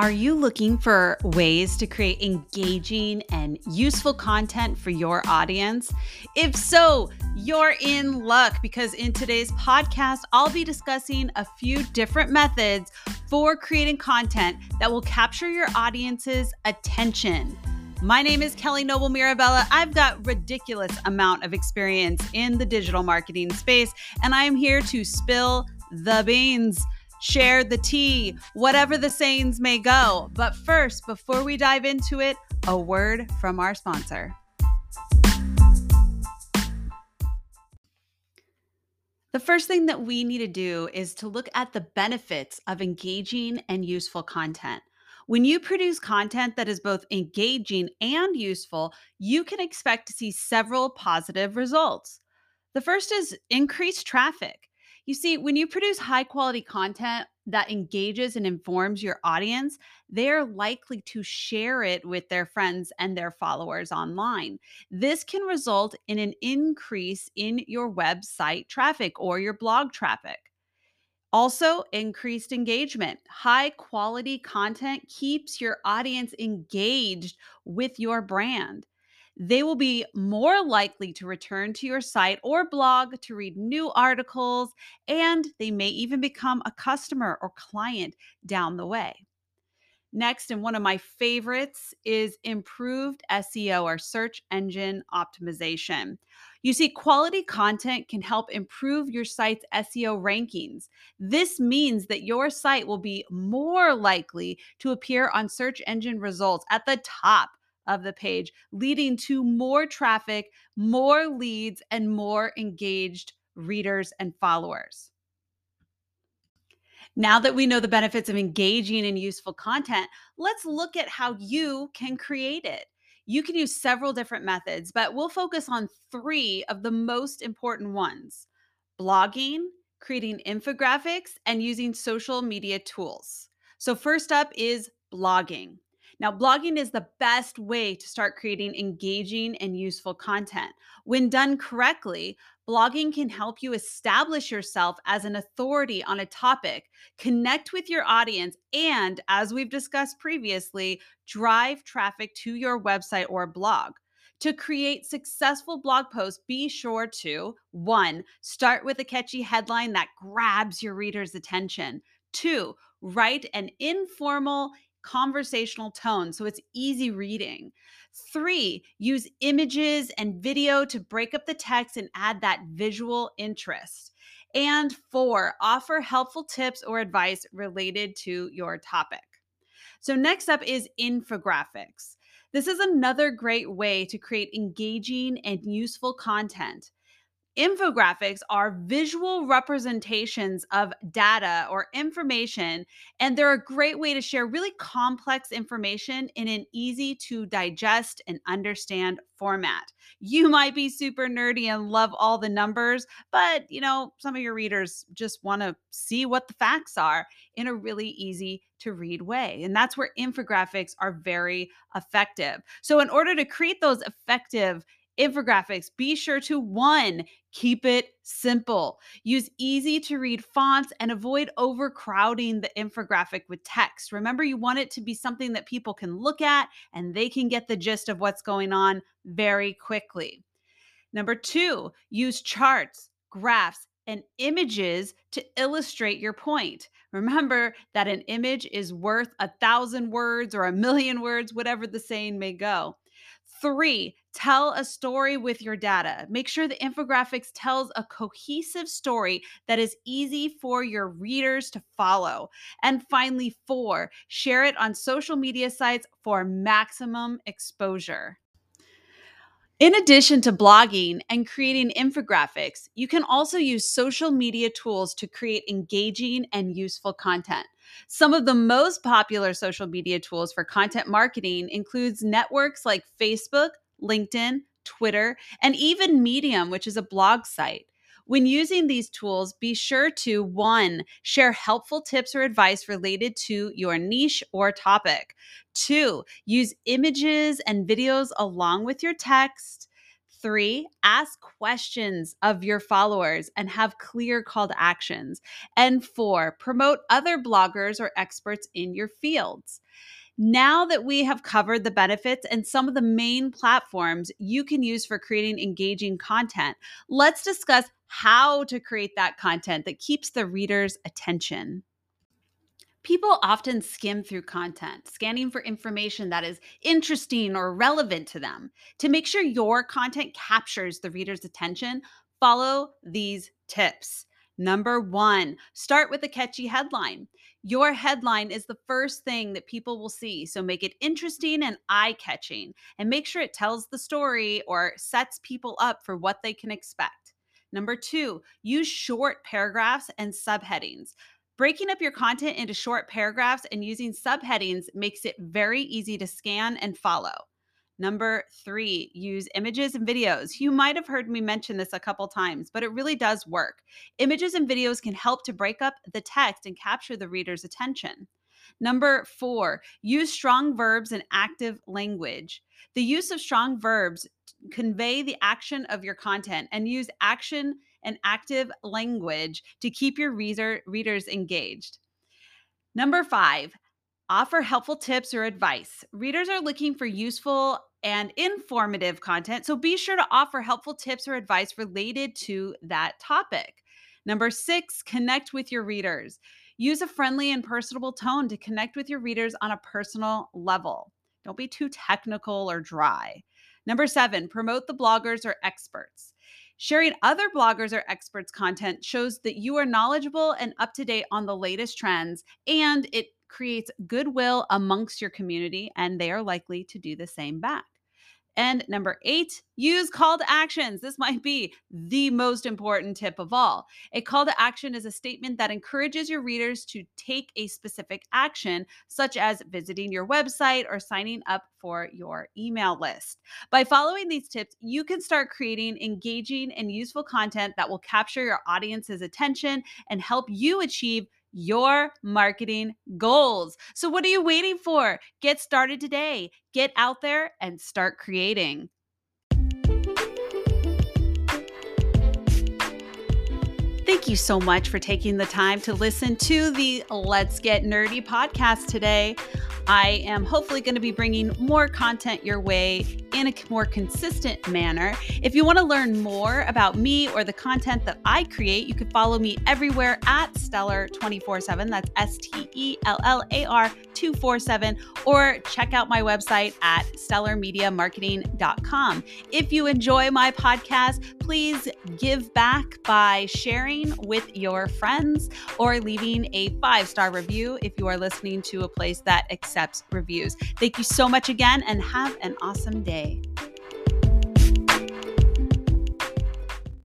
Are you looking for ways to create engaging and useful content for your audience? If so, you're in luck because in today's podcast, I'll be discussing a few different methods for creating content that will capture your audience's attention. My name is Kelly Noble Mirabella. I've got ridiculous amount of experience in the digital marketing space, and I am here to spill the beans share the tea, whatever the sayings may go. But first, before we dive into it, a word from our sponsor. The first thing that we need to do is to look at the benefits of engaging and useful content. When you produce content that is both engaging and useful, you can expect to see several positive results. The first is increased traffic. You see, when you produce high quality content that engages and informs your audience, they're likely to share it with their friends and their followers online. This can result in an increase in your website traffic or your blog traffic. Also, increased engagement. High quality content keeps your audience engaged with your brand they will be more likely to return to your site or blog to read new articles, and they may even become a customer or client down the way. Next, and one of my favorites is improved SEO or search engine optimization. You see, quality content can help improve your site's SEO rankings. This means that your site will be more likely to appear on search engine results at the top of the page, leading to more traffic, more leads, and more engaged readers and followers. Now that we know the benefits of engaging and useful content, let's look at how you can create it. You can use several different methods, but we'll focus on three of the most important ones blogging, creating infographics, and using social media tools. So, first up is blogging. Now, blogging is the best way to start creating engaging and useful content. When done correctly, blogging can help you establish yourself as an authority on a topic, connect with your audience, and, as we've discussed previously, drive traffic to your website or blog. To create successful blog posts, be sure to one, start with a catchy headline that grabs your reader's attention. Two, write an informal, conversational tone so it's easy reading. Three, use images and video to break up the text and add that visual interest. And four, offer helpful tips or advice related to your topic. So, next up is infographics. This is another great way to create engaging and useful content. Infographics are visual representations of data or information, and they're a great way to share really complex information in an easy to digest and understand format. You might be super nerdy and love all the numbers, but you know, some of your readers just want to see what the facts are in a really easy to read way. And that's where infographics are very effective. So, in order to create those effective infographics, be sure to one, keep it simple. Use easy to read fonts and avoid overcrowding the infographic with text. Remember, you want it to be something that people can look at and they can get the gist of what's going on very quickly. Number two, use charts, graphs, and images to illustrate your point. Remember that an image is worth a thousand words or a million words, whatever the saying may go. Three, tell a story with your data. Make sure the infographics tells a cohesive story that is easy for your readers to follow. And finally, four, share it on social media sites for maximum exposure. In addition to blogging and creating infographics, you can also use social media tools to create engaging and useful content. Some of the most popular social media tools for content marketing includes networks like Facebook, LinkedIn, Twitter, and even Medium, which is a blog site. When using these tools, be sure to one, share helpful tips or advice related to your niche or topic. Two, use images and videos along with your text. Three, ask questions of your followers and have clear call to actions. And four, promote other bloggers or experts in your fields. Now that we have covered the benefits and some of the main platforms you can use for creating engaging content, let's discuss how to create that content that keeps the reader's attention. People often skim through content, scanning for information that is interesting or relevant to them. To make sure your content captures the reader's attention, follow these tips. Number one, start with a catchy headline. Your headline is the first thing that people will see. So make it interesting and eye catching and make sure it tells the story or sets people up for what they can expect. Number two, use short paragraphs and subheadings. Breaking up your content into short paragraphs and using subheadings makes it very easy to scan and follow. Number three, use images and videos. You might have heard me mention this a couple times, but it really does work. Images and videos can help to break up the text and capture the reader's attention. Number four, use strong verbs and active language. The use of strong verbs convey the action of your content and use action and active language to keep your reader, readers engaged. Number five, offer helpful tips or advice. Readers are looking for useful and informative content, so be sure to offer helpful tips or advice related to that topic. Number six, connect with your readers. Use a friendly and personable tone to connect with your readers on a personal level. Don't be too technical or dry. Number seven, promote the bloggers or experts. Sharing other bloggers or experts' content shows that you are knowledgeable and up to date on the latest trends, and it creates goodwill amongst your community, and they are likely to do the same back. And number eight, use call to actions. This might be the most important tip of all. A call to action is a statement that encourages your readers to take a specific action, such as visiting your website or signing up for your email list. By following these tips, you can start creating engaging and useful content that will capture your audience's attention and help you achieve your marketing goals. So, what are you waiting for? Get started today. Get out there and start creating. Thank you so much for taking the time to listen to the Let's Get Nerdy podcast today. I am hopefully going to be bringing more content your way in a more consistent manner. If you want to learn more about me or the content that I create, you can follow me everywhere at Stellar 24 7. That's S T E L L A R 247. Or check out my website at stellarmediamarketing.com. If you enjoy my podcast, please give back by sharing with your friends or leaving a five star review if you are listening to a place that accepts reviews. Thank you so much again and have an awesome day.